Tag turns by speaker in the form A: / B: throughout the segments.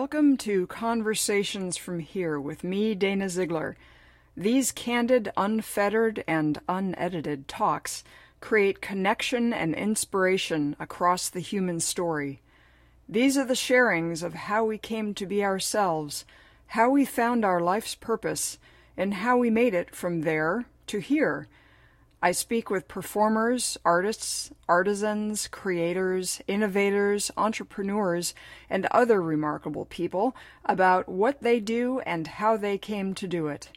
A: Welcome to Conversations from Here with me, Dana Ziegler. These candid, unfettered, and unedited talks create connection and inspiration across the human story. These are the sharings of how we came to be ourselves, how we found our life's purpose, and how we made it from there to here I speak with performers, artists, artisans, creators, innovators, entrepreneurs, and other remarkable people about what they do and how they came to do it.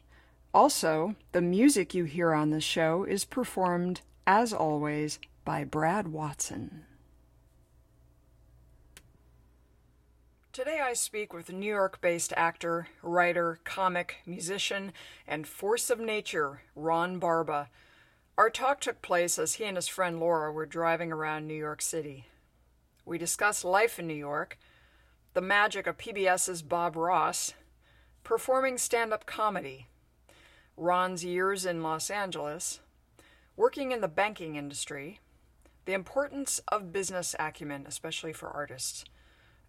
A: Also, the music you hear on the show is performed, as always, by Brad Watson. Today I speak with New York based actor, writer, comic, musician, and force of nature, Ron Barba. Our talk took place as he and his friend Laura were driving around New York City. We discussed life in New York, the magic of PBS's Bob Ross, performing stand up comedy, Ron's years in Los Angeles, working in the banking industry, the importance of business acumen, especially for artists,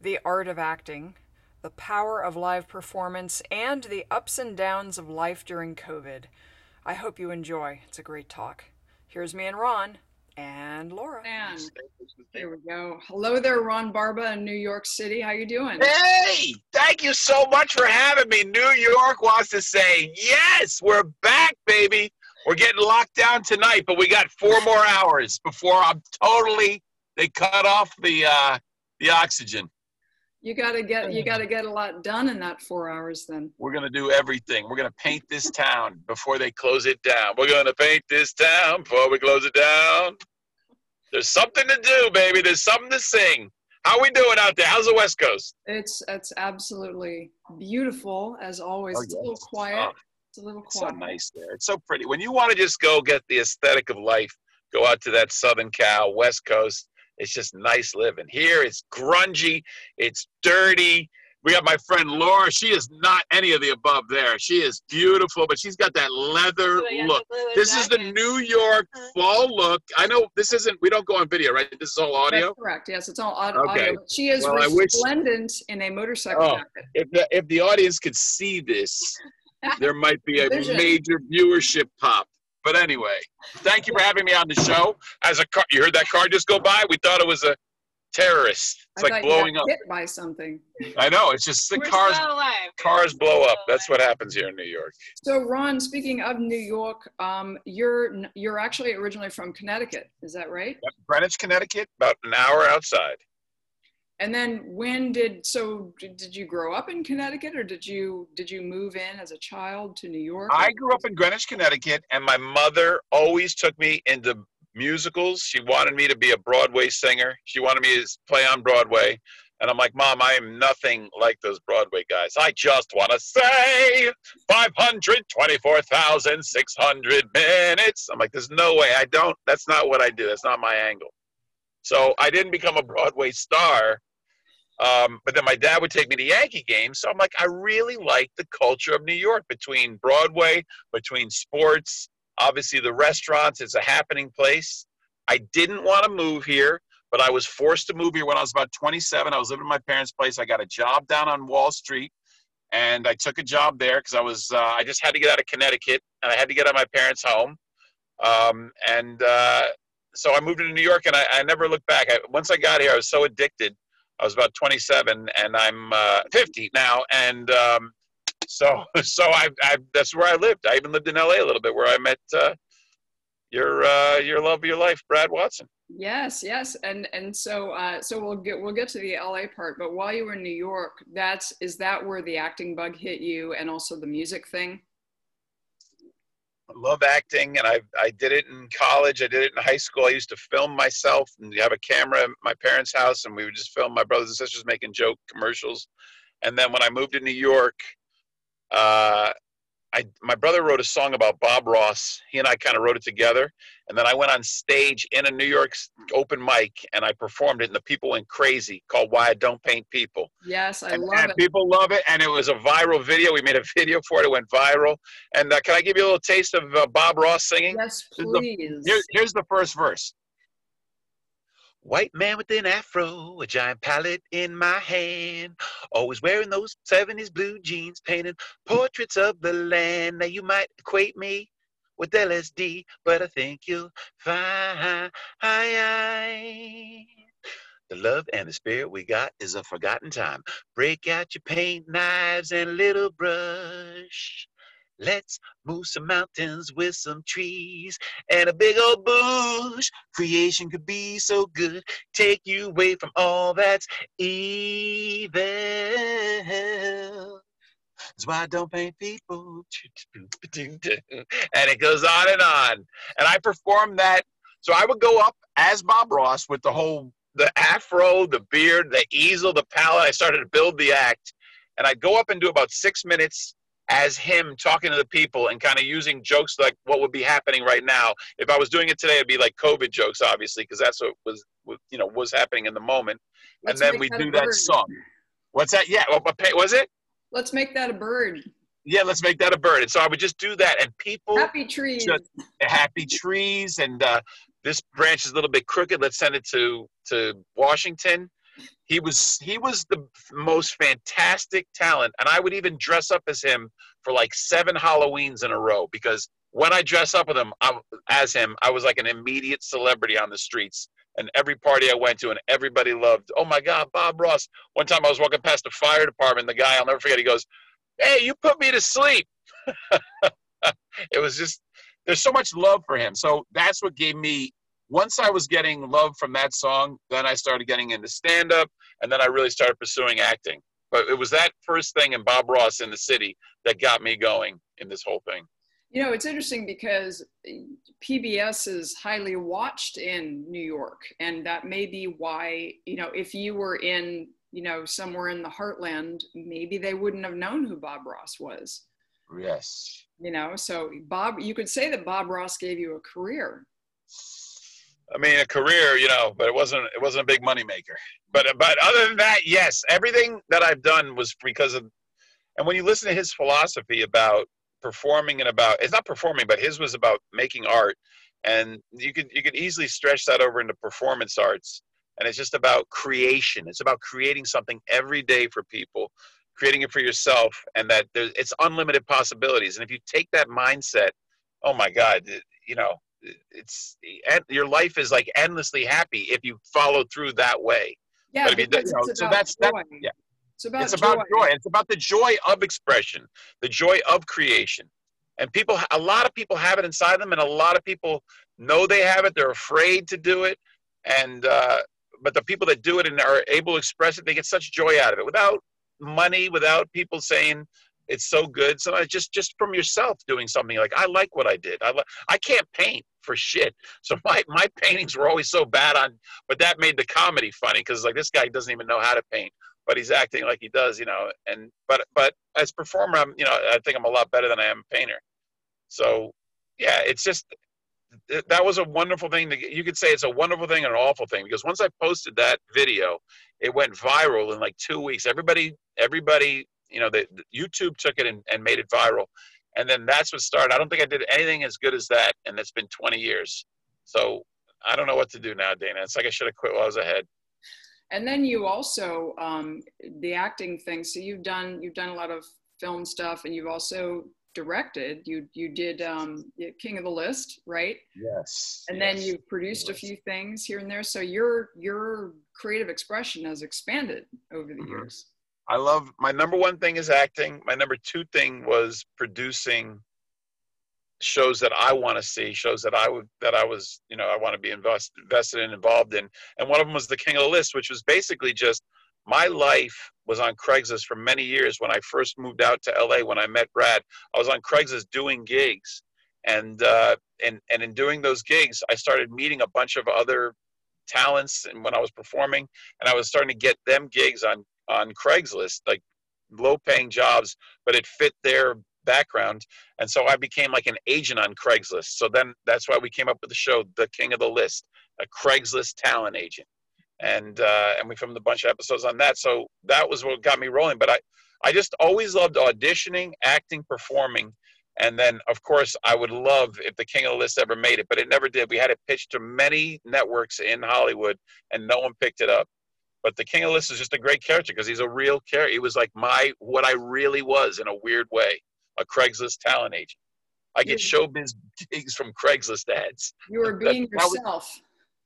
A: the art of acting, the power of live performance, and the ups and downs of life during COVID. I hope you enjoy. It's a great talk. Here's me and Ron and Laura. And here we go. Hello there, Ron Barba in New York City. How you doing?
B: Hey, thank you so much for having me. New York wants to say, yes, we're back, baby. We're getting locked down tonight, but we got four more hours before I'm totally, they cut off the, uh, the oxygen
A: you got to get you got to get a lot done in that four hours then.
B: We're going to do everything. We're going to paint this town before they close it down. We're going to paint this town before we close it down. There's something to do baby. There's something to sing. How we doing out there? How's the west coast?
A: It's it's absolutely beautiful as always. Oh, it's a little quiet. oh, it's a little quiet
B: so nice there. It's so pretty. When you want to just go get the aesthetic of life go out to that southern cal west coast it's just nice living. Here it's grungy, it's dirty. We have my friend Laura. She is not any of the above there. She is beautiful, but she's got that leather look. This is the New York uh-huh. fall look. I know this isn't, we don't go on video, right? This is all audio?
A: That's correct. Yes, it's all audio. Okay. She is well, resplendent wish, in a motorcycle oh, jacket.
B: If the, if the audience could see this, there might be a major viewership pop. But anyway, thank you for having me on the show. As a car, you heard that car just go by. We thought it was a terrorist. It's
A: I
B: like blowing up.
A: Hit by something.
B: I know. It's just the We're cars. Cars blow up. That's what happens here in New York.
A: So, Ron, speaking of New York, um, you're you're actually originally from Connecticut. Is that right?
B: Greenwich, Connecticut, about an hour outside.
A: And then when did so did you grow up in Connecticut or did you did you move in as a child to New York?
B: I grew up in Greenwich, Connecticut, and my mother always took me into musicals. She wanted me to be a Broadway singer. She wanted me to play on Broadway. And I'm like, Mom, I am nothing like those Broadway guys. I just want to say 524,600 minutes. I'm like, there's no way. I don't. That's not what I do. That's not my angle. So I didn't become a Broadway star um, but then my dad would take me to Yankee games. So I'm like, I really like the culture of New York between Broadway, between sports, obviously the restaurants. It's a happening place. I didn't want to move here, but I was forced to move here when I was about 27. I was living in my parents' place. I got a job down on Wall Street, and I took a job there because I was uh, I just had to get out of Connecticut and I had to get out of my parents' home. Um, and uh, so I moved into New York, and I, I never looked back. I, once I got here, I was so addicted I was about 27, and I'm uh, 50 now, and um, so so I, I that's where I lived. I even lived in LA a little bit, where I met uh, your uh, your love of your life, Brad Watson.
A: Yes, yes, and and so uh, so we'll get we'll get to the LA part, but while you were in New York, that's is that where the acting bug hit you, and also the music thing?
B: Love acting, and I I did it in college. I did it in high school. I used to film myself and have a camera at my parents' house, and we would just film my brothers and sisters making joke commercials. And then when I moved to New York, uh, I my brother wrote a song about Bob Ross. He and I kind of wrote it together, and then I went on stage in a New York open mic and I performed it, and the people went crazy. Called "Why I Don't Paint People."
A: Yes, I
B: and,
A: love
B: and
A: it.
B: People love it, and it was a viral video. We made a video for it. It went viral. And uh, can I give you a little taste of uh, Bob Ross singing?
A: Yes, please.
B: Here's the, here, here's the first verse. White man with an afro, a giant palette in my hand. Always wearing those 70s blue jeans, painting portraits of the land. Now you might equate me with LSD, but I think you'll find the love and the spirit we got is a forgotten time. Break out your paint knives and little brush. Let's move some mountains with some trees and a big old bush. Creation could be so good, take you away from all that's evil. That's why I don't paint people. And it goes on and on. And I performed that. So I would go up as Bob Ross with the whole the afro, the beard, the easel, the palette. I started to build the act. And I'd go up and do about six minutes as him talking to the people and kind of using jokes like what would be happening right now. If I was doing it today, it'd be like COVID jokes, obviously, because that's what was, you know, was happening in the moment. Let's and then we do that song. What's that? Yeah. What, what was it?
A: Let's make that a bird.
B: Yeah, let's make that a bird. And so I would just do that, and people
A: happy trees,
B: just, happy trees, and uh, this branch is a little bit crooked. Let's send it to to Washington he was he was the most fantastic talent, and I would even dress up as him for like seven Halloweens in a row because when I dress up with him I, as him, I was like an immediate celebrity on the streets. And every party I went to, and everybody loved. Oh my God, Bob Ross! One time I was walking past the fire department. The guy I'll never forget. He goes, "Hey, you put me to sleep." it was just there's so much love for him. So that's what gave me once I was getting love from that song, then I started getting into stand up and then I really started pursuing acting. But it was that first thing in Bob Ross in the city that got me going in this whole thing.
A: You know, it's interesting because PBS is highly watched in New York. And that may be why, you know, if you were in, you know, somewhere in the heartland, maybe they wouldn't have known who Bob Ross was.
B: Yes.
A: You know, so Bob, you could say that Bob Ross gave you a career.
B: I mean, a career, you know, but it wasn't it wasn't a big money maker. But but other than that, yes, everything that I've done was because of. And when you listen to his philosophy about performing and about it's not performing, but his was about making art, and you could you could easily stretch that over into performance arts. And it's just about creation. It's about creating something every day for people, creating it for yourself, and that there's it's unlimited possibilities. And if you take that mindset, oh my God, you know, it's your life is like endlessly happy if you follow through that way.
A: Yeah, you, you know, so that's that.
B: Yeah, it's about it's about joy. It's about the joy of expression, the joy of creation. And people, a lot of people have it inside them, and a lot of people know they have it. They're afraid to do it, and uh, but the people that do it and are able to express it, they get such joy out of it without money, without people saying, it's so good. So I just just from yourself doing something like I like what I did. I like I can't paint for shit. So my my paintings were always so bad on, but that made the comedy funny because like this guy doesn't even know how to paint, but he's acting like he does, you know. And but but as performer, I'm you know I think I'm a lot better than I am a painter. So yeah, it's just that was a wonderful thing. To, you could say it's a wonderful thing and an awful thing because once I posted that video, it went viral in like two weeks. Everybody everybody you know, the, the YouTube took it and, and made it viral. And then that's what started. I don't think I did anything as good as that. And it's been 20 years. So I don't know what to do now, Dana. It's like I should have quit while I was ahead.
A: And then you also, um, the acting thing. So you've done, you've done a lot of film stuff and you've also directed you you did um king of the list right
B: yes
A: and
B: yes,
A: then you've produced a few things here and there so your your creative expression has expanded over the mm-hmm. years
B: I love my number one thing is acting. My number two thing was producing shows that I want to see, shows that I would that I was, you know, I want to be invest, invested in, involved in. And one of them was the King of the List, which was basically just my life was on Craigslist for many years. When I first moved out to LA, when I met Brad, I was on Craigslist doing gigs, and uh, and and in doing those gigs, I started meeting a bunch of other talents, and when I was performing, and I was starting to get them gigs on on Craigslist, like low paying jobs, but it fit their background. And so I became like an agent on Craigslist. So then that's why we came up with the show, The King of the List, a Craigslist talent agent. And uh, and we filmed a bunch of episodes on that. So that was what got me rolling. But I, I just always loved auditioning, acting, performing. And then, of course, I would love if the King of the List ever made it, but it never did. We had it pitched to many networks in Hollywood, and no one picked it up. But the King of the List is just a great character because he's a real character. He was like my what I really was in a weird way, a Craigslist talent agent. I get showbiz gigs from Craigslist ads.
A: You were being yourself.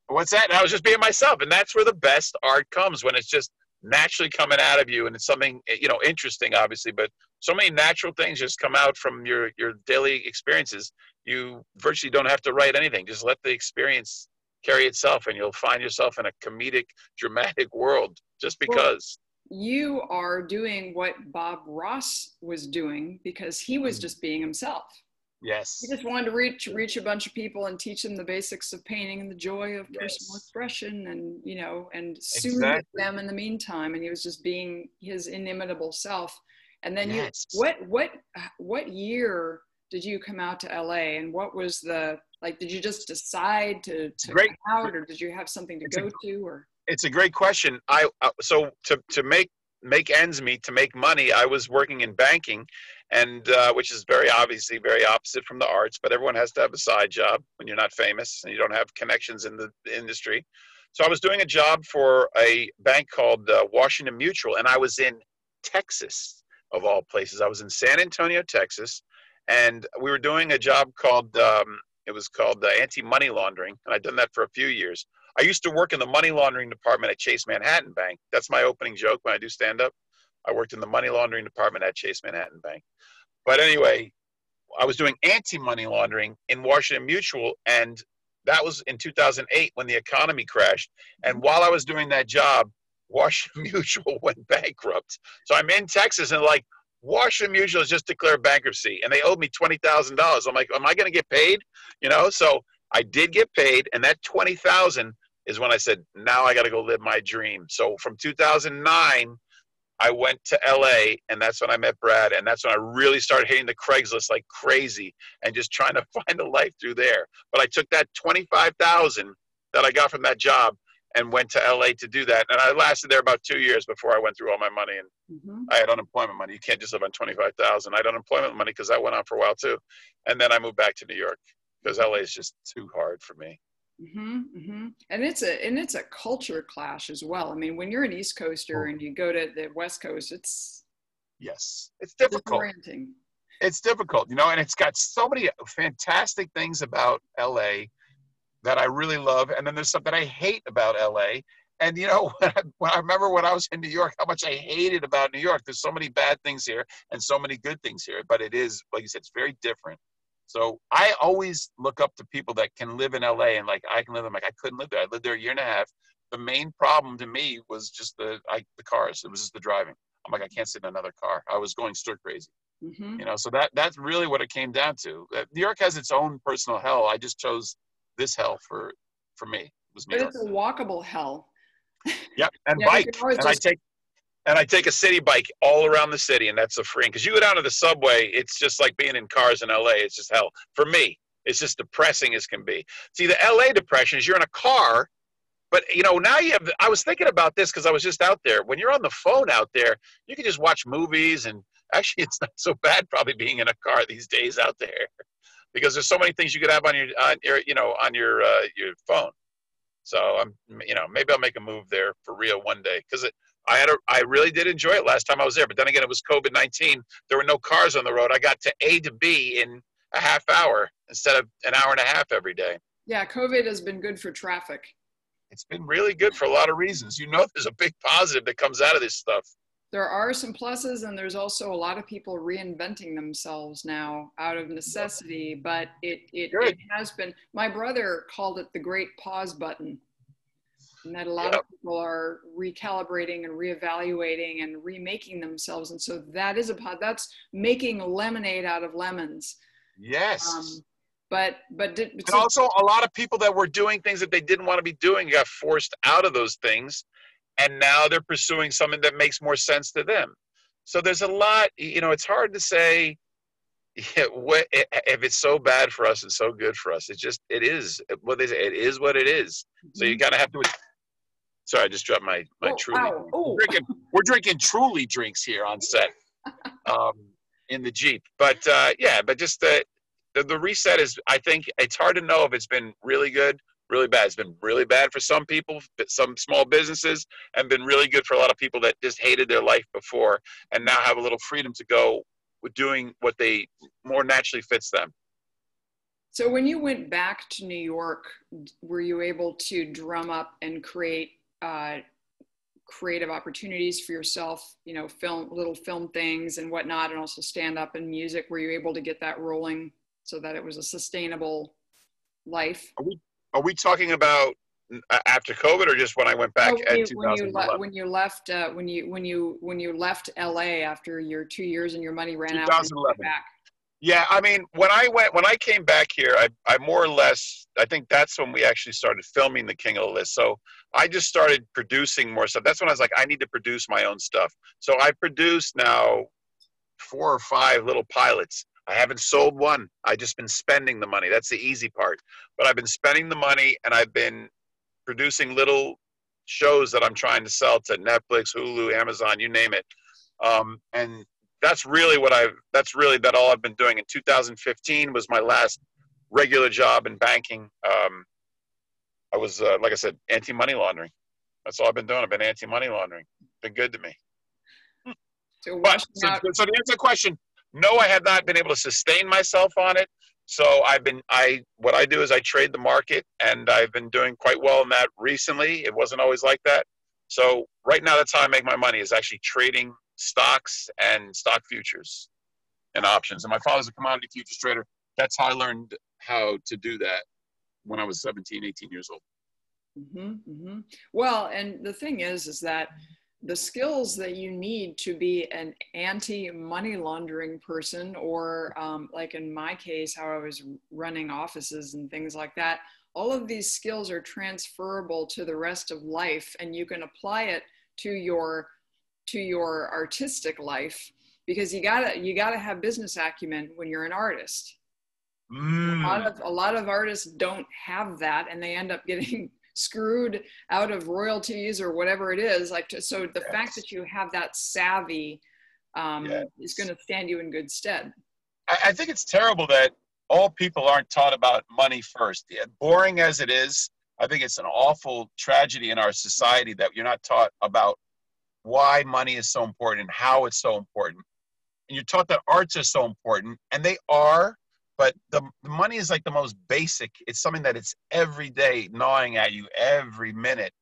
B: What's that? And I was just being myself, and that's where the best art comes when it's just naturally coming out of you, and it's something eh, you know interesting, obviously, but so many natural things just come out from your your daily experiences. You virtually don't have to write anything; just let the experience carry itself, and you'll find yourself in a comedic, dramatic world just because.
A: Well, you are doing what Bob Ross was doing because he was mm. just being himself
B: Yes.
A: He just wanted to reach reach a bunch of people and teach them the basics of painting and the joy of yes. personal expression and you know and soothe exactly. them in the meantime. And he was just being his inimitable self. And then yes. you what what what year did you come out to LA and what was the like did you just decide to, to great. out or did you have something to it's go a, to or
B: it's a great question. I uh, so to to make make ends meet to make money i was working in banking and uh, which is very obviously very opposite from the arts but everyone has to have a side job when you're not famous and you don't have connections in the industry so i was doing a job for a bank called uh, washington mutual and i was in texas of all places i was in san antonio texas and we were doing a job called um, it was called uh, anti-money laundering and i'd done that for a few years I used to work in the money laundering department at Chase Manhattan Bank. That's my opening joke when I do stand up. I worked in the money laundering department at Chase Manhattan Bank. But anyway, I was doing anti money laundering in Washington Mutual, and that was in 2008 when the economy crashed. And while I was doing that job, Washington Mutual went bankrupt. So I'm in Texas and like, Washington Mutual has just declared bankruptcy and they owed me $20,000. I'm like, am I going to get paid? You know, so I did get paid and that 20,000 is when I said, now I got to go live my dream. So from 2009, I went to LA and that's when I met Brad. And that's when I really started hitting the Craigslist like crazy and just trying to find a life through there. But I took that 25,000 that I got from that job and went to LA to do that. And I lasted there about two years before I went through all my money. And mm-hmm. I had unemployment money. You can't just live on 25,000. I had unemployment money because that went on for a while too. And then I moved back to New York because LA is just too hard for me.
A: Mm-hmm, mm-hmm. And it's a and it's a culture clash as well. I mean, when you're an East Coaster oh. and you go to the West Coast, it's
B: yes, it's difficult. It's difficult, you know, and it's got so many fantastic things about LA that I really love, and then there's stuff that I hate about LA. And you know, when I, when I remember when I was in New York, how much I hated about New York. There's so many bad things here and so many good things here, but it is, like you said, it's very different. So I always look up to people that can live in LA and like I can live there. I'm like I couldn't live there. I lived there a year and a half. The main problem to me was just the I, the cars. It was just the driving. I'm like I can't sit in another car. I was going stir crazy. Mm-hmm. You know, so that that's really what it came down to. Uh, New York has its own personal hell. I just chose this hell for for me. It
A: was New but York. it's a walkable hell.
B: Yep, and yeah, bike. And just... I take and I take a city bike all around the city, and that's a free. Because you go down to the subway, it's just like being in cars in LA. It's just hell for me. It's just depressing as can be. See, the LA depression is you're in a car, but you know now you have. I was thinking about this because I was just out there. When you're on the phone out there, you can just watch movies, and actually, it's not so bad probably being in a car these days out there, because there's so many things you could have on your on your you know on your uh, your phone. So I'm you know maybe I'll make a move there for real one day because it I had a, I really did enjoy it last time I was there. But then again, it was COVID nineteen. There were no cars on the road. I got to A to B in a half hour instead of an hour and a half every day.
A: Yeah, COVID has been good for traffic.
B: It's been really good for a lot of reasons. You know, there's a big positive that comes out of this stuff.
A: There are some pluses, and there's also a lot of people reinventing themselves now out of necessity. But it it, it has been. My brother called it the great pause button and that a lot yep. of people are recalibrating and reevaluating and remaking themselves and so that is a pod that's making lemonade out of lemons
B: yes um,
A: but but did,
B: and also a lot of people that were doing things that they didn't want to be doing got forced out of those things and now they're pursuing something that makes more sense to them so there's a lot you know it's hard to say yeah, what, if it's so bad for us and so good for us, it just it is what they say. It is what it is. So you gotta have to Sorry, I just dropped my my oh, Truly. We're, drinking, we're drinking Truly drinks here on set. Um, in the Jeep. But uh, yeah, but just the, the the reset is. I think it's hard to know if it's been really good, really bad. It's been really bad for some people, some small businesses, and been really good for a lot of people that just hated their life before and now have a little freedom to go with doing what they more naturally fits them.
A: So when you went back to New York, were you able to drum up and create uh, creative opportunities for yourself? You know, film little film things and whatnot, and also stand up and music. Were you able to get that rolling so that it was a sustainable life?
B: We are we talking about after COVID or just when I went back
A: oh, when, you, when, you le- when you left uh, when you when you when you left LA after your two years and your money ran 2011. out back.
B: Yeah, I mean when I went when I came back here, I I more or less I think that's when we actually started filming the King of the List. So I just started producing more stuff. That's when I was like, I need to produce my own stuff. So I produce now four or five little pilots I haven't sold one. I've just been spending the money. That's the easy part. But I've been spending the money and I've been producing little shows that I'm trying to sell to Netflix, Hulu, Amazon, you name it. Um, and that's really what I've, that's really that all I've been doing. In 2015 was my last regular job in banking. Um, I was, uh, like I said, anti money laundering. That's all I've been doing. I've been anti money laundering. Been good to me. So, but, so, so to answer the question, no, I have not been able to sustain myself on it. So I've been I what I do is I trade the market and I've been doing quite well in that recently. It wasn't always like that. So right now that's how I make my money is actually trading stocks and stock futures and options. And my father's a commodity futures trader. That's how I learned how to do that when I was 17, 18 years old.
A: Mm-hmm, mm-hmm. Well, and the thing is, is that the skills that you need to be an anti money laundering person, or um, like in my case, how I was running offices and things like that, all of these skills are transferable to the rest of life, and you can apply it to your to your artistic life because you gotta you gotta have business acumen when you're an artist. Mm. A lot of a lot of artists don't have that, and they end up getting screwed out of royalties or whatever it is. Like, to, so the yes. fact that you have that savvy um, yes. is going to stand you in good stead.
B: I, I, think it's terrible that all people aren't taught about money first. Yeah, boring as it is, I think it's an awful tragedy in our society that you're not taught about why money is so important and how it's so important. And you're taught that arts are so important, and they are, but the, the money is like the most basic. It's something that it's every day gnawing at you every minute.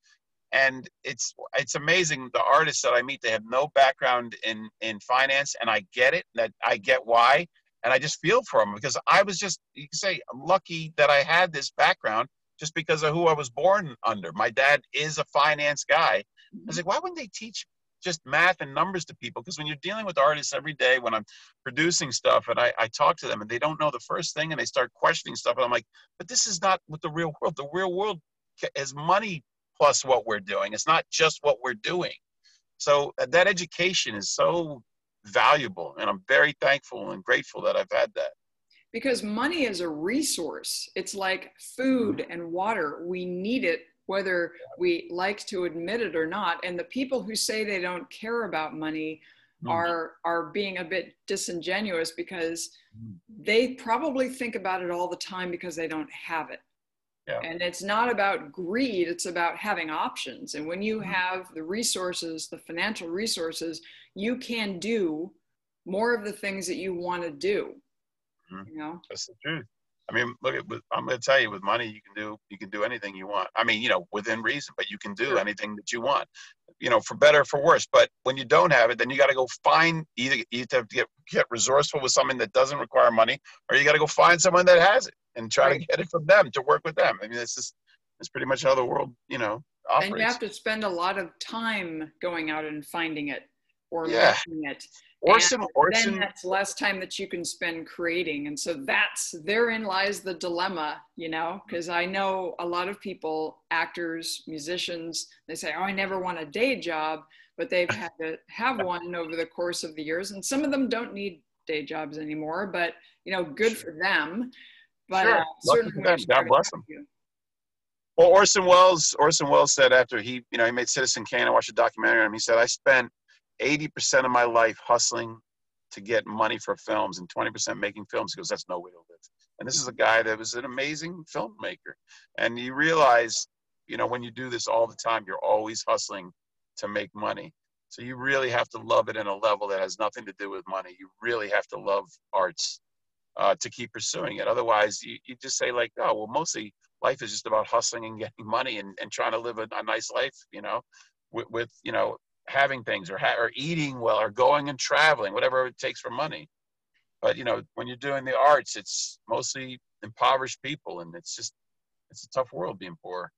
B: And it's it's amazing the artists that i meet they have no background in in finance and i get it that i get why and i just feel for them because i was just you can say lucky that i had this background just because of who i was born under. My dad is a finance guy. I was like why wouldn't they teach just math and numbers to people because when you're dealing with artists every day when i'm producing stuff and I, I talk to them and they don't know the first thing and they start questioning stuff and i'm like but this is not what the real world the real world is money plus what we're doing. It's not just what we're doing. So uh, that education is so valuable and i'm very thankful and grateful that i've had that.
A: Because money is a resource. It's like food mm-hmm. and water. We need it whether we like to admit it or not. And the people who say they don't care about money mm. are are being a bit disingenuous because mm. they probably think about it all the time because they don't have it. Yeah. And it's not about greed, it's about having options. And when you mm. have the resources, the financial resources, you can do more of the things that you want to do.
B: Mm-hmm. You know? That's the truth. I mean, look at. I'm going to tell you, with money, you can do you can do anything you want. I mean, you know, within reason, but you can do anything that you want. You know, for better, for worse. But when you don't have it, then you got to go find either you have to get get resourceful with something that doesn't require money, or you got to go find someone that has it and try right. to get it from them to work with them. I mean, this is it's pretty much how the world, you know, operates.
A: And you have to spend a lot of time going out and finding it or yeah. looking it
B: Orson,
A: Orson. Then that's less time that you can spend creating. And so that's therein lies the dilemma, you know, because I know a lot of people, actors, musicians, they say, oh, I never want a day job, but they've had to have one over the course of the years. And some of them don't need day jobs anymore, but, you know, good for them. But sure. uh, certainly,
B: God bless them. Well, Orson Welles, Orson Welles said after he, you know, he made Citizen Kane. I watched a documentary on him. He said, I spent 80% of my life hustling to get money for films and 20% making films because that's no way to live. And this is a guy that was an amazing filmmaker. And you realize, you know, when you do this all the time, you're always hustling to make money. So you really have to love it in a level that has nothing to do with money. You really have to love arts uh, to keep pursuing it. Otherwise, you, you just say like, oh, well, mostly life is just about hustling and getting money and, and trying to live a, a nice life, you know, with, with you know, having things or, ha- or eating well or going and traveling, whatever it takes for money. But, you know, when you're doing the arts, it's mostly impoverished people and it's just, it's a tough world being poor.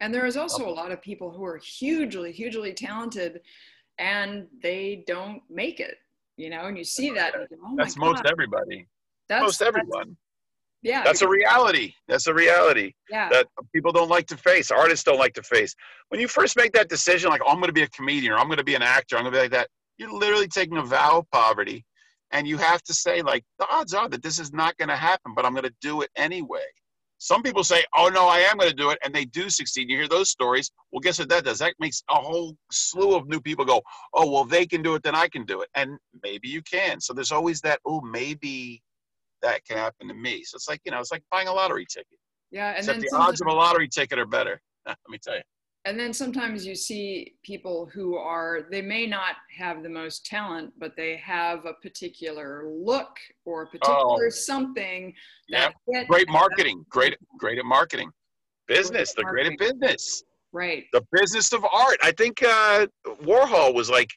A: And there is also a lot of people who are hugely, hugely talented and they don't make it, you know, and you see that. Go, oh
B: that's most everybody. That's most everyone. That's,
A: yeah.
B: That's a reality. That's a reality
A: yeah.
B: that people don't like to face. Artists don't like to face. When you first make that decision, like, oh, I'm going to be a comedian or I'm going to be an actor, I'm going to be like that, you're literally taking a vow of poverty. And you have to say, like, the odds are that this is not going to happen, but I'm going to do it anyway. Some people say, "Oh no, I am going to do it," and they do succeed. You hear those stories. Well, guess what that does? That makes a whole slew of new people go, "Oh, well, they can do it, then I can do it," and maybe you can. So there's always that, "Oh, maybe that can happen to me." So it's like you know, it's like buying a lottery ticket.
A: Yeah, and
B: Except the odds of a lottery ticket are better. Let me tell you.
A: And then sometimes you see people who are they may not have the most talent but they have a particular look or a particular oh, something
B: yeah great marketing. Great great at marketing. Business. they're great at business.
A: Right.
B: The business of art. I think uh warhol was like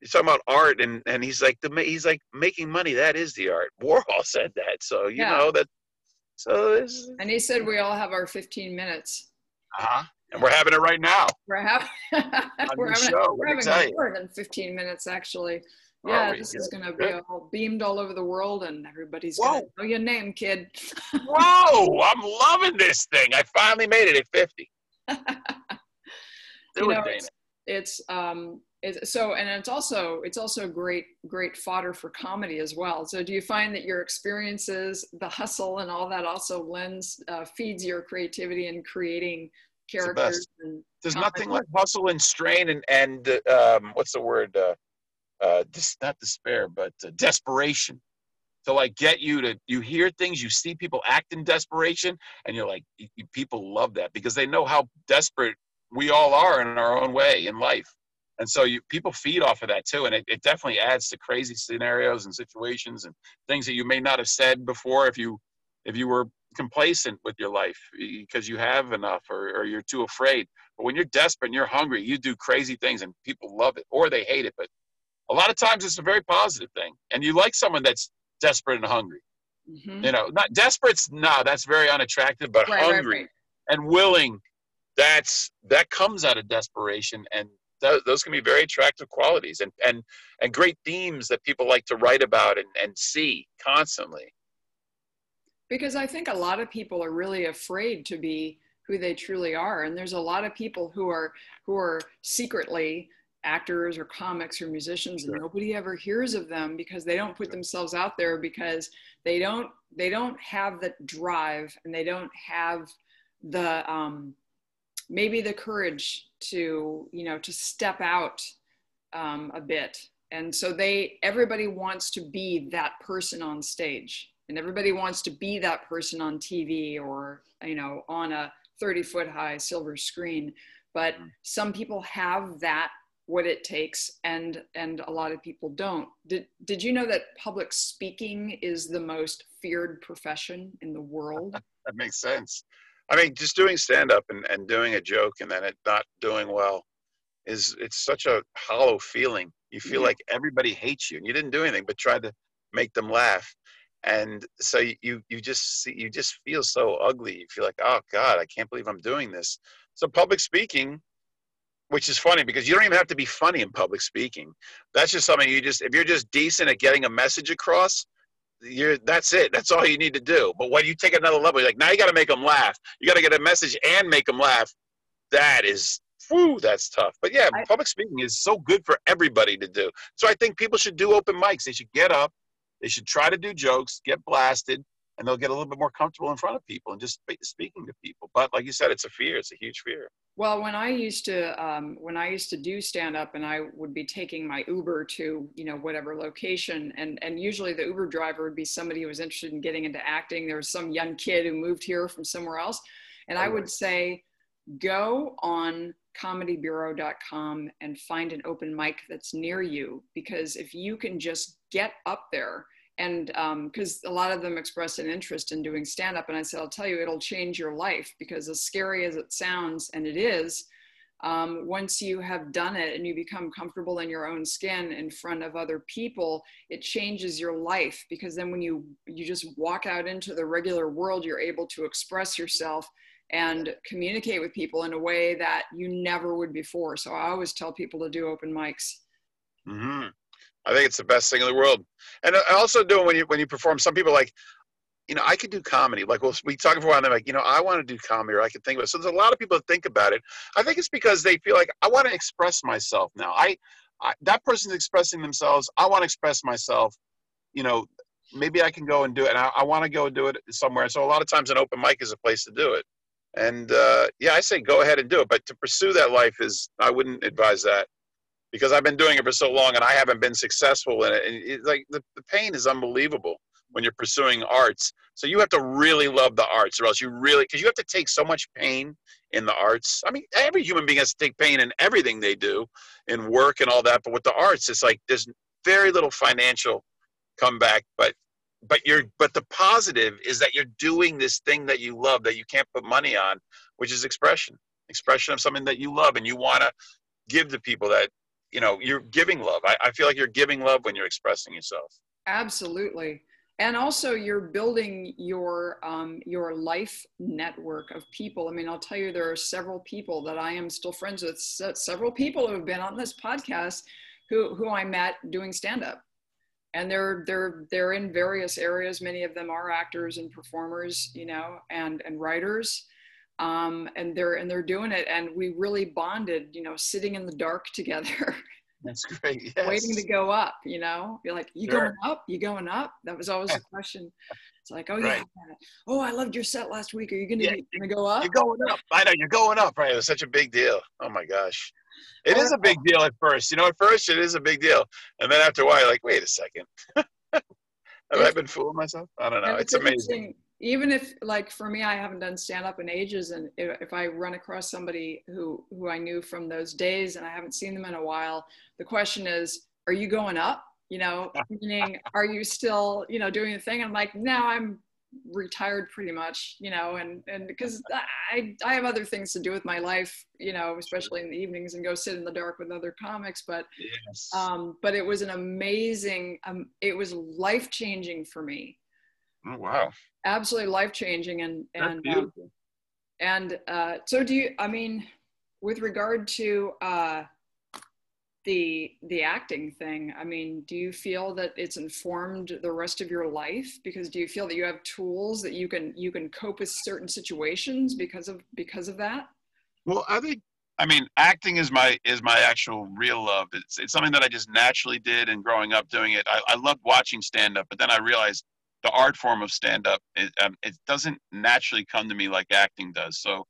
B: he's talking about art and and he's like the he's like making money that is the art warhol said that so you yeah. know that so
A: and he said we all have our 15 minutes
B: uh-huh and we're having it right now.
A: We're having we're having, show, we're having more than 15 minutes actually. Yeah, this is gonna be all beamed all over the world, and everybody's gonna know your name, kid.
B: Whoa! I'm loving this thing. I finally made it at 50.
A: you know, it's, it's um, it's, so and it's also it's also great great fodder for comedy as well so do you find that your experiences the hustle and all that also lends uh, feeds your creativity in creating characters. The
B: There's nothing like hustle and strain and and um, what's the word? Uh, uh, dis- not despair, but uh, desperation to like get you to you hear things you see people act in desperation and you're like people love that because they know how desperate we all are in our own way in life and so you people feed off of that too and it, it definitely adds to crazy scenarios and situations and things that you may not have said before if you if you were complacent with your life because you have enough or, or you're too afraid. But when you're desperate and you're hungry, you do crazy things and people love it or they hate it. But a lot of times it's a very positive thing. And you like someone that's desperate and hungry. Mm-hmm. You know, not desperate's no, that's very unattractive, but right, hungry right, right. and willing, that's that comes out of desperation and th- those can be very attractive qualities and, and and great themes that people like to write about and, and see constantly
A: because I think a lot of people are really afraid to be who they truly are. And there's a lot of people who are who are secretly actors or comics or musicians and nobody ever hears of them because they don't put themselves out there because they don't they don't have the drive and they don't have the um, maybe the courage to you know to step out um, a bit. And so they everybody wants to be that person on stage. And everybody wants to be that person on TV or you know on a 30 foot high silver screen. But mm. some people have that what it takes and and a lot of people don't. Did did you know that public speaking is the most feared profession in the world?
B: That makes sense i mean just doing stand up and, and doing a joke and then it not doing well is it's such a hollow feeling. You feel yeah. like everybody hates you and you didn't do anything but try to make them laugh. And so you you just see, you just feel so ugly. You feel like oh god i can't believe i'm doing this. So public speaking which is funny because you don't even have to be funny in public speaking. That's just something you just if you're just decent at getting a message across you're that's it. That's all you need to do. But when you take another level you're like now you got to make them laugh. You got to get a message and make them laugh. That is whew, that's tough. But yeah I, public speaking is so good for everybody to do. So i think people should do open mics. They should get up. They should try to do jokes, get blasted, and they'll get a little bit more comfortable in front of people and just speaking to people. But like you said, it's a fear. It's a huge fear.
A: Well, when I used to um, when I used to do stand up, and I would be taking my Uber to you know whatever location, and and usually the Uber driver would be somebody who was interested in getting into acting. There was some young kid who moved here from somewhere else, and I would say, go on comedybureau.com and find an open mic that's near you because if you can just get up there and because um, a lot of them expressed an interest in doing stand up and i said i'll tell you it'll change your life because as scary as it sounds and it is um, once you have done it and you become comfortable in your own skin in front of other people it changes your life because then when you you just walk out into the regular world you're able to express yourself and communicate with people in a way that you never would before so i always tell people to do open mics
B: mm-hmm. I think it's the best thing in the world. And I also do when you when you perform. Some people like, you know, I could do comedy. Like, well, we talking for a while, and they're like, you know, I want to do comedy, or I can think about it. So there's a lot of people that think about it. I think it's because they feel like I want to express myself now. I, I that person's expressing themselves. I want to express myself. You know, maybe I can go and do it. And I, I want to go and do it somewhere. So a lot of times, an open mic is a place to do it. And uh, yeah, I say go ahead and do it. But to pursue that life is, I wouldn't advise that because I've been doing it for so long and I haven't been successful in it. And it's like the, the pain is unbelievable when you're pursuing arts. So you have to really love the arts, or else you really because you have to take so much pain in the arts. I mean, every human being has to take pain in everything they do, in work and all that. But with the arts, it's like there's very little financial comeback, but but you're but the positive is that you're doing this thing that you love that you can't put money on, which is expression, expression of something that you love and you want to give to people that you know you're giving love. I, I feel like you're giving love when you're expressing yourself.
A: Absolutely. And also you're building your um, your life network of people. I mean i'll tell you there are several people that i am still friends with several people who have been on this podcast who who i met doing stand up and they're they're they're in various areas. Many of them are actors and performers you know and and writers um, and they're and they're doing it. And we really bonded you know sitting in the dark together
B: that's great. yes.
A: waiting to go up you know? You're like you sure. going up? You going up? That was always the question. It's like oh right. yeah oh i loved your set last week. Are you gonna, yeah, gonna go up?
B: you're going up. I know you're going up right? It was such a big deal. Oh my gosh. It is a big deal at first. You know at first it is a big deal. And then after a while you're like wait a second. Have i been fooling myself? I don't know. it's, it's amazing
A: even if like for me i haven't done stand up in ages and if i run across somebody who who i knew from those days and i haven't seen them in a while the question is are you going up you know meaning are you still you know doing the thing i'm like no i'm retired pretty much you know and and because i i have other things to do with my life you know especially in the evenings and go sit in the dark with other comics but yes. um but it was an amazing um it was life changing for me
B: Oh wow!
A: Absolutely life changing, and and um, and uh, so do you? I mean, with regard to uh, the the acting thing, I mean, do you feel that it's informed the rest of your life? Because do you feel that you have tools that you can you can cope with certain situations because of because of that?
B: Well, I think I mean, acting is my is my actual real love. It's it's something that I just naturally did, and growing up doing it, I, I loved watching stand up. But then I realized the art form of stand up it, um, it doesn't naturally come to me like acting does. So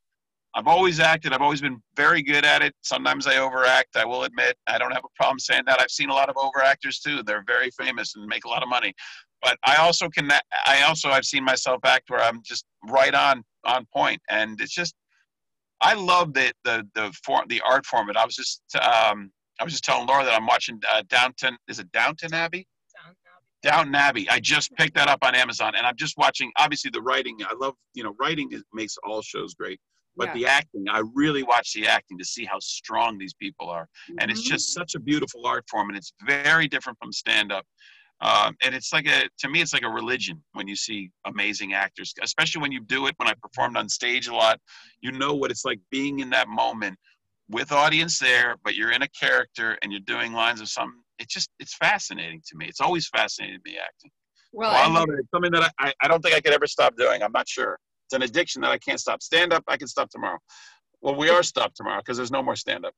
B: i've always acted i've always been very good at it. Sometimes i overact i will admit i don't have a problem saying that. I've seen a lot of overactors too they're very famous and make a lot of money. But i also can i also i've seen myself act where i'm just right on on point and it's just i love the the the form the art form and i was just um i was just telling laura that i'm watching uh, downton is it downton abbey Downton Abbey. I just picked that up on Amazon, and I'm just watching. Obviously, the writing. I love you know writing is, makes all shows great, but yeah. the acting. I really watch the acting to see how strong these people are, mm-hmm. and it's mm-hmm. just such a beautiful art form, and it's very different from stand up. Um, and it's like a to me, it's like a religion when you see amazing actors, especially when you do it. When I performed on stage a lot, you know what it's like being in that moment with audience there, but you're in a character and you're doing lines of some it's just it's fascinating to me. It's always fascinated me acting. Well, well I love it. It's something that I, I don't think I could ever stop doing. I'm not sure. It's an addiction that I can't stop. Stand up, I can stop tomorrow. Well, we are stopped tomorrow because there's no more stand up.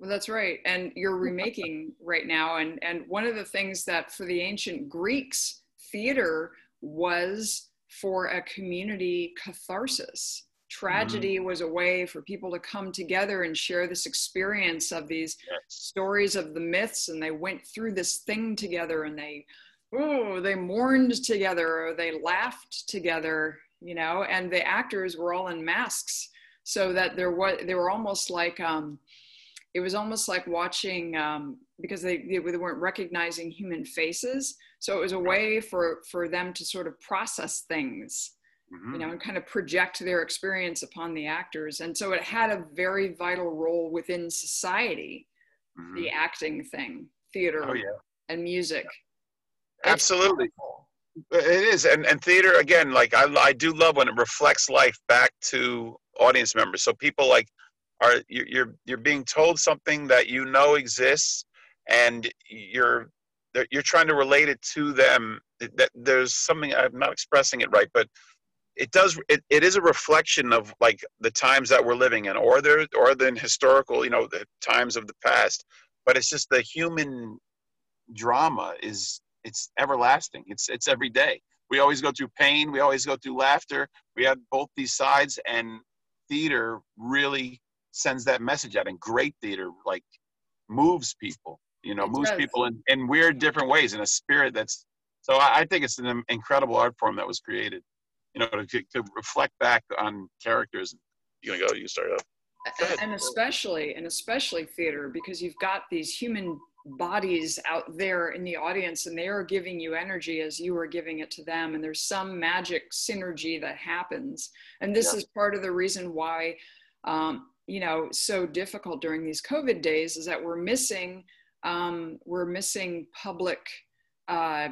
A: Well, that's right. And you're remaking right now. And, and one of the things that for the ancient Greeks, theater was for a community catharsis. Tragedy mm-hmm. was a way for people to come together and share this experience of these yes. stories of the myths, and they went through this thing together and they oh, they mourned together or they laughed together, you know, and the actors were all in masks so that there was, they were almost like, um, it was almost like watching, um, because they, they weren't recognizing human faces. So it was a way for, for them to sort of process things. Mm-hmm. you know, and kind of project their experience upon the actors. And so it had a very vital role within society, mm-hmm. the acting thing, theater, oh, yeah. and music.
B: Absolutely. It is, and and theater again. Like I, I do love when it reflects life back to audience members. So people like are you're you're being told something that you know exists, and you're you're trying to relate it to them. That there's something I'm not expressing it right, but it does it, it is a reflection of like the times that we're living in or there or the historical you know the times of the past but it's just the human drama is it's everlasting. It's it's every day. We always go through pain. We always go through laughter. We have both these sides, and theater really sends that message out. And great theater like moves people. You know, it moves does. people in, in weird different ways in a spirit that's. So I, I think it's an incredible art form that was created. You know, to, to reflect back on characters. You gonna go? You start off.
A: And especially, and especially theater, because you've got these human bodies out there in the audience and they are giving you energy as you are giving it to them and there's some magic synergy that happens and this yeah. is part of the reason why um, you know so difficult during these covid days is that we're missing um, we're missing public uh,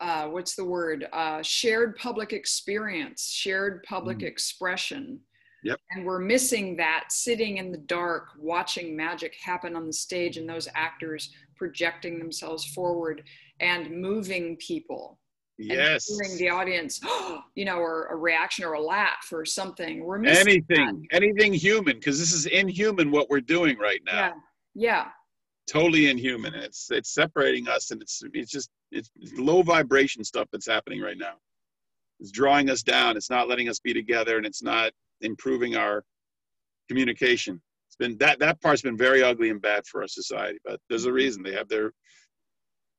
A: uh, what's the word uh, shared public experience shared public mm. expression
B: Yep.
A: And we're missing that sitting in the dark, watching magic happen on the stage and those actors projecting themselves forward and moving people.
B: Yes.
A: And the audience, you know, or a reaction or a laugh or something. We're missing
B: anything, that. anything human, because this is inhuman what we're doing right now.
A: Yeah. Yeah.
B: Totally inhuman. It's it's separating us, and it's it's just it's low vibration stuff that's happening right now. It's drawing us down. It's not letting us be together, and it's not improving our communication. It's been that that part's been very ugly and bad for our society, but there's a reason. They have their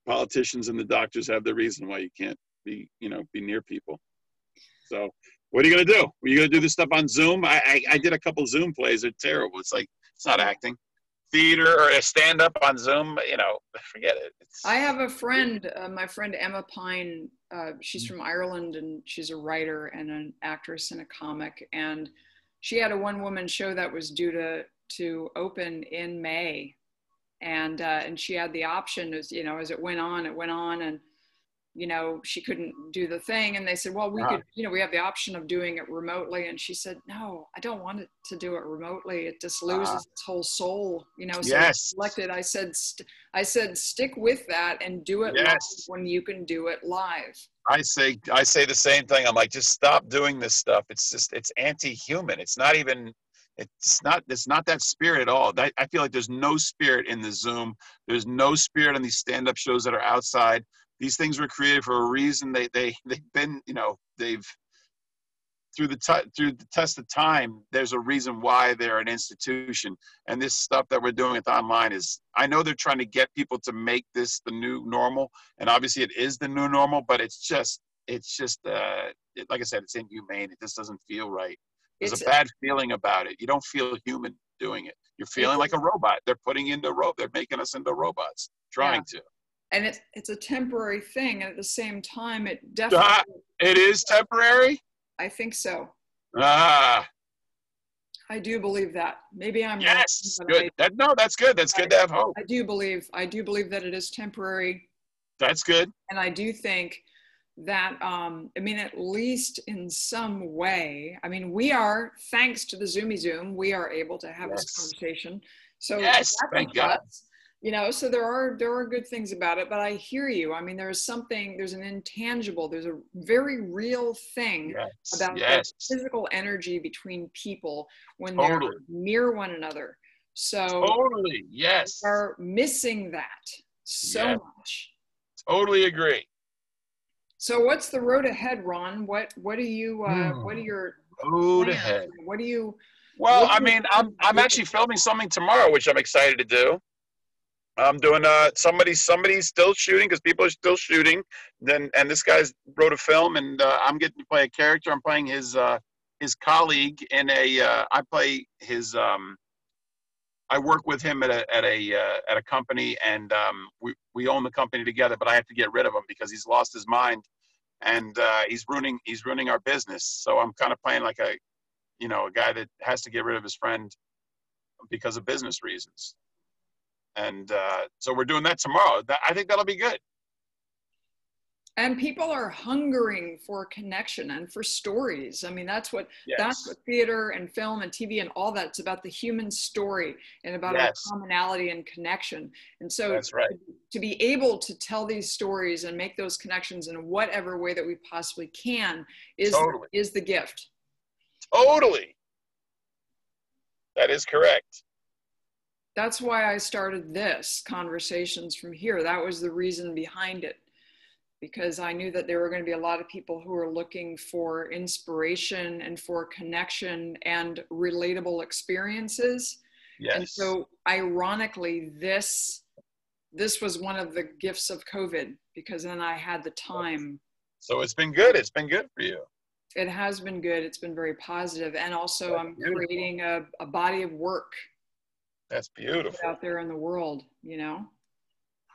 B: politicians and the doctors have their reason why you can't be, you know, be near people. So what are you gonna do? Are you gonna do this stuff on Zoom? I, I, I did a couple Zoom plays. They're terrible. It's like it's not acting. Theater or a stand up on Zoom, you know, forget it. It's,
A: I have a friend, uh, my friend Emma Pine uh, she's from Ireland and she's a writer and an actress and a comic. And she had a one woman show that was due to, to open in May. And, uh, and she had the option as, you know, as it went on, it went on and you know, she couldn't do the thing. And they said, well, we could, you know, we have the option of doing it remotely. And she said, no, I don't want it to do it remotely. It just loses uh, its whole soul, you know. So
B: yes.
A: selected. I said, st- I said, stick with that and do it yes. when you can do it live.
B: I say, I say the same thing. I'm like, just stop doing this stuff. It's just, it's anti-human. It's not even, it's not it's not that spirit at all that, i feel like there's no spirit in the zoom there's no spirit on these stand-up shows that are outside these things were created for a reason. They they they've been you know they've through the t- through the test of time. There's a reason why they're an institution, and this stuff that we're doing with online is. I know they're trying to get people to make this the new normal, and obviously it is the new normal. But it's just it's just uh, it, like I said, it's inhumane. It just doesn't feel right. There's it's, a bad feeling about it. You don't feel human doing it. You're feeling like a robot. They're putting into ro- They're making us into robots, trying yeah. to
A: and it's it's a temporary thing and at the same time it definitely uh,
B: it is temporary?
A: I think so.
B: Ah.
A: I do believe that. Maybe i'm
B: yes good. I, that, no that's good. That's I, good to have hope.
A: I do believe i do believe that it is temporary.
B: That's good.
A: And i do think that um, i mean at least in some way i mean we are thanks to the zoomy zoom we are able to have yes. this conversation. So
B: yes thank god
A: you know so there are there are good things about it but i hear you i mean there's something there's an intangible there's a very real thing
B: yes,
A: about
B: yes.
A: physical energy between people when totally. they're near one another so
B: totally yes
A: are missing that so yes. much
B: totally agree
A: So what's the road ahead, Ron? What what are you uh, what are
B: Hmm.
A: your
B: Road
A: plans?
B: ahead.
A: What do you
B: Well,
A: What
B: I mean, I'm I'm actually filming something tomorrow, which I'm excited to do. I'm doing uh somebody somebody's still shooting because people are still shooting. Then and this guy's wrote a film, and uh, I'm getting to play a character. I'm playing his uh his colleague in a uh, I play his um I work with him at a at a uh, at a company, and um, we we own the company together. But I have to get rid of him because he's lost his mind, and uh, he's ruining he's ruining our business. So I'm kind of playing like a you know, a guy that has to get rid of his friend because of business reasons. And uh, so we're doing that tomorrow. That, I think that'll be good.
A: and people are hungering for connection and for stories. I mean, that's what that's what theater and film and TV and all that's about the human story and about
B: Yes.
A: our commonality and connection. And so
B: That's right.
A: to be able to tell these stories and make those connections in whatever way that we possibly can is
B: Totally.
A: is the gift.
B: Totally. That is correct.
A: That's why I started this conversations from here. That was the reason behind it. Because I knew that there were going to be a lot of people who were looking for inspiration and for connection and relatable experiences.
B: Yes.
A: And so ironically, this this was one of the gifts of COVID because then I had the time.
B: so it's been good. It's been good for you.
A: It has been good. It's been very positive. And also
B: That's
A: I'm
B: beautiful.
A: creating a, a body of work
B: That's beautiful.
A: out there in the world, you know?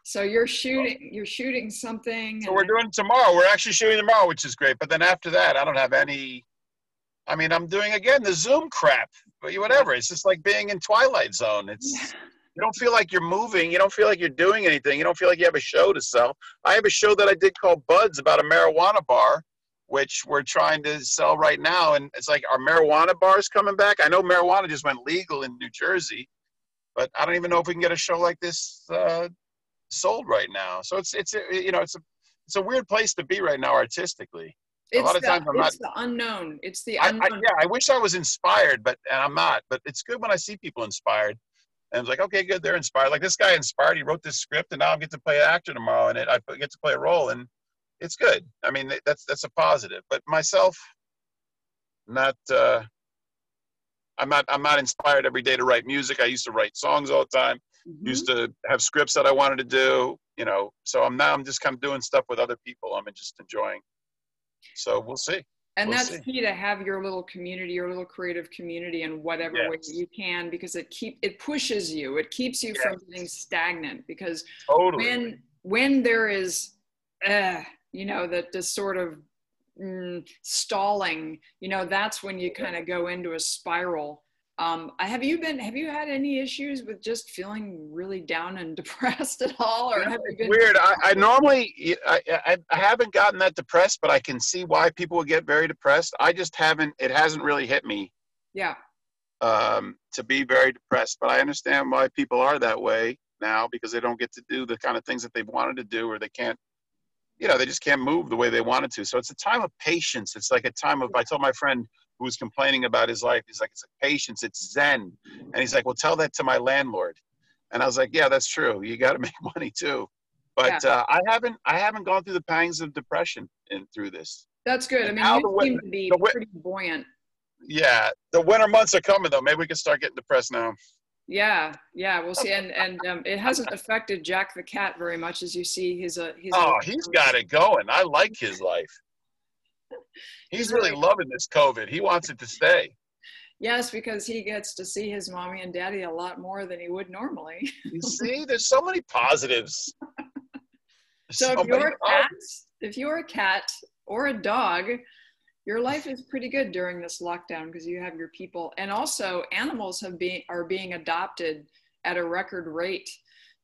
A: So you're shooting, you're shooting something.
B: So we're doing tomorrow. We're actually shooting tomorrow, which is great. But then after that, I don't have any. I mean, I'm doing again the Zoom crap, but whatever. It's just like being in Twilight Zone. It's
A: Yeah.
B: you don't feel like you're moving. You don't feel like you're doing anything. You don't feel like you have a show to sell. I have a show that I did called Buds about a marijuana bar, which we're trying to sell right now. And it's like, are marijuana bars coming back? I know marijuana just went legal in New Jersey, but I don't even know if we can get a show like this uh, sold right now. So it's it's a, you know it's a it's a weird place to be right now artistically.
A: It's,
B: lot of
A: the,
B: times I'm
A: it's the unknown. It's the
B: I, I, yeah, I wish I was inspired, but and I'm not. But it's good when I see people inspired. And it's like, okay, good, they're inspired. Like this guy inspired. He wrote this script, and now I get to play an actor tomorrow, and it I get to play a role, and it's good. I mean, that's that's a positive. But myself, not. uh I'm not. I'm not inspired every day to write music. I used to write songs all the time.
A: Mhm.
B: Used to have scripts that I wanted to do. You know, so I'm now. I'm just kind of doing stuff with other people. I'm just enjoying. So we'll see.
A: and
B: we'll
A: that's
B: see.
A: key to have your little community, your little creative community in whatever way you can, because it keep it pushes you. It keeps you from
B: Yes.
A: getting stagnant. Because
B: Totally.
A: when when there is, uh, you know, that this sort of mm, stalling, you know, that's when you kind of go into a spiral. Um, have you been? Have you had any issues with just feeling really down and depressed at all, or have you been?
B: weird. I, I normally I, I I haven't gotten that depressed, but I can see why people would get very depressed. I just haven't. It hasn't really hit me
A: Yeah,
B: um, to be very depressed. But I understand why people are that way now because they don't get to do the kind of things that they've wanted to do, or they can't. You know, they just can't move the way they wanted to. So it's a time of patience. It's like a time of. I told my friend who was complaining about his life. He's like, it's like patience. It's zen. And he's like, well, tell that to my landlord. And I was like, yeah, that's true. You got to make money too. But uh, I haven't. I haven't gone through the pangs of depression in through this.
A: that's good. I mean, you seem to be pretty buoyant.
B: Yeah, the winter months are coming though. Maybe we can start getting depressed now.
A: Yeah, yeah, we'll see. And and um, it hasn't affected Jack the cat very much, as you see. He's a he's.
B: Oh,
A: a,
B: he's got it going. I like his life. He's really loving this COVID. He wants it to stay.
A: Yes, because he gets to see his mommy and daddy a lot more than he would normally.
B: You see, there's so many positives. There's
A: So if you're a cat, if you're a cat or a dog, your life is pretty good during this lockdown because you have your people, and also animals have been are being adopted at a record rate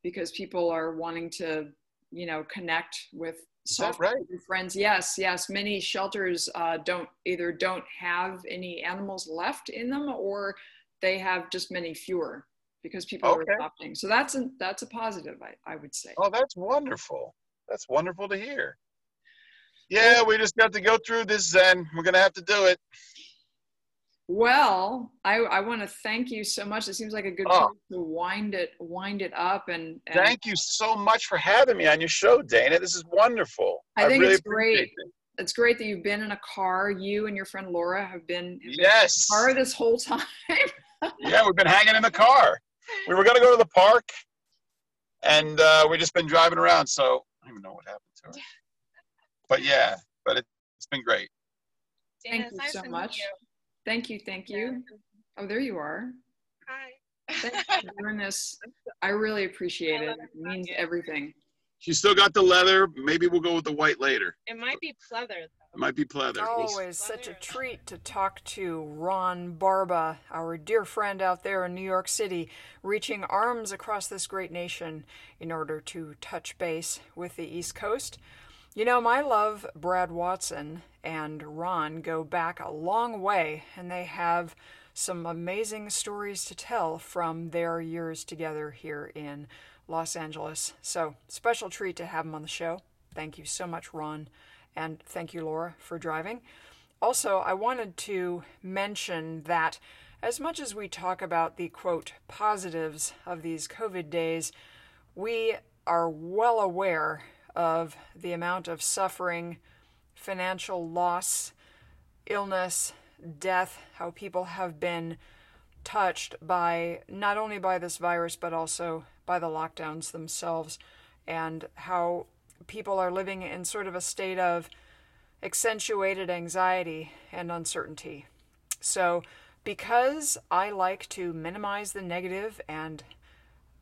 A: because people are wanting to, you know, connect with soft
B: right?
A: friends. Yes, yes. Many shelters uh, don't either don't have any animals left in them, or they have just many fewer because people
B: Okay.
A: are adopting. So that's a that's a positive, I, I would say.
B: Oh, that's wonderful. That's wonderful to hear. Yeah, we just got to go through this Zen. We're gonna have to do it.
A: Well, I, I want to thank you so much. It seems like a good
B: Oh.
A: time to wind it wind it up and, and
B: Thank you so much for having me on your show, Dana. This is wonderful.
A: I think
B: really
A: it's great.
B: it.
A: it's great that you've been in a car. You and your friend Laura have been, have
B: Yes.
A: in a car this whole time.
B: Yeah, we've been hanging in the car. We were gonna go to the park, and uh, we've just been driving around. So I don't even know what happened to her. But yeah, but it, it's been great.
A: Thank
C: Dana,
A: you
C: it's
A: so
C: nice to meet
A: much.
C: you.
A: Thank you, thank you. Oh, there you are.
C: Hi.
A: Thanks for doing this. I really appreciate
C: I
A: it. It
C: it.
A: means everything.
B: She still got the leather. Maybe we'll go with the white later.
C: It might be pleather
B: It might be pleather. We'll s-
A: Always such a treat to talk to Ron Barba, our dear friend out there in New York City, reaching arms across this great nation in order to touch base with the East Coast. You know, my love, Brad Watson and Ron go back a long way, and they have some amazing stories to tell from their years together here in Los Angeles. So, special treat to have them on the show. Thank you so much, Ron. And thank you, Laura, for driving. Also, I wanted to mention that as much as we talk about the quote positives of these COVID days, we are well aware of the amount of suffering, financial loss, illness, death, how people have been touched by not only by this virus but also by the lockdowns themselves and how people are living in sort of a state of accentuated anxiety and uncertainty. So, because I like to minimize the negative and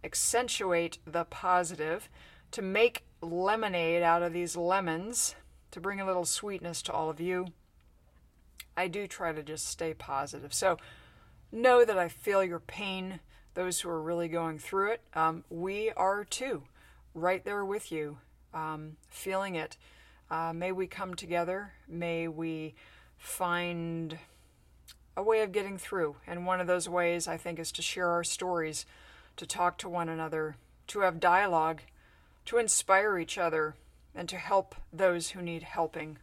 A: accentuate the positive, to make lemonade out of these lemons, to bring a little sweetness to all of you, I do try to just stay positive. So, know that I feel your pain, those who are really going through it. Um, we are too, right there with you, um, feeling it. Uh, may we come together. May we find a way of getting through. And one of those ways, I think, is to share our stories, to talk to one another, to have dialogue, to inspire each other, and to help those who need helping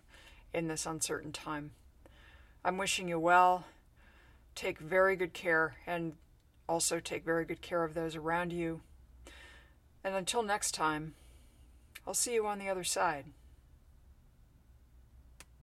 A: in this uncertain time. I'm wishing you well. Take very good care and also take very good care of those around you. And until next time, I'll see you on the other side.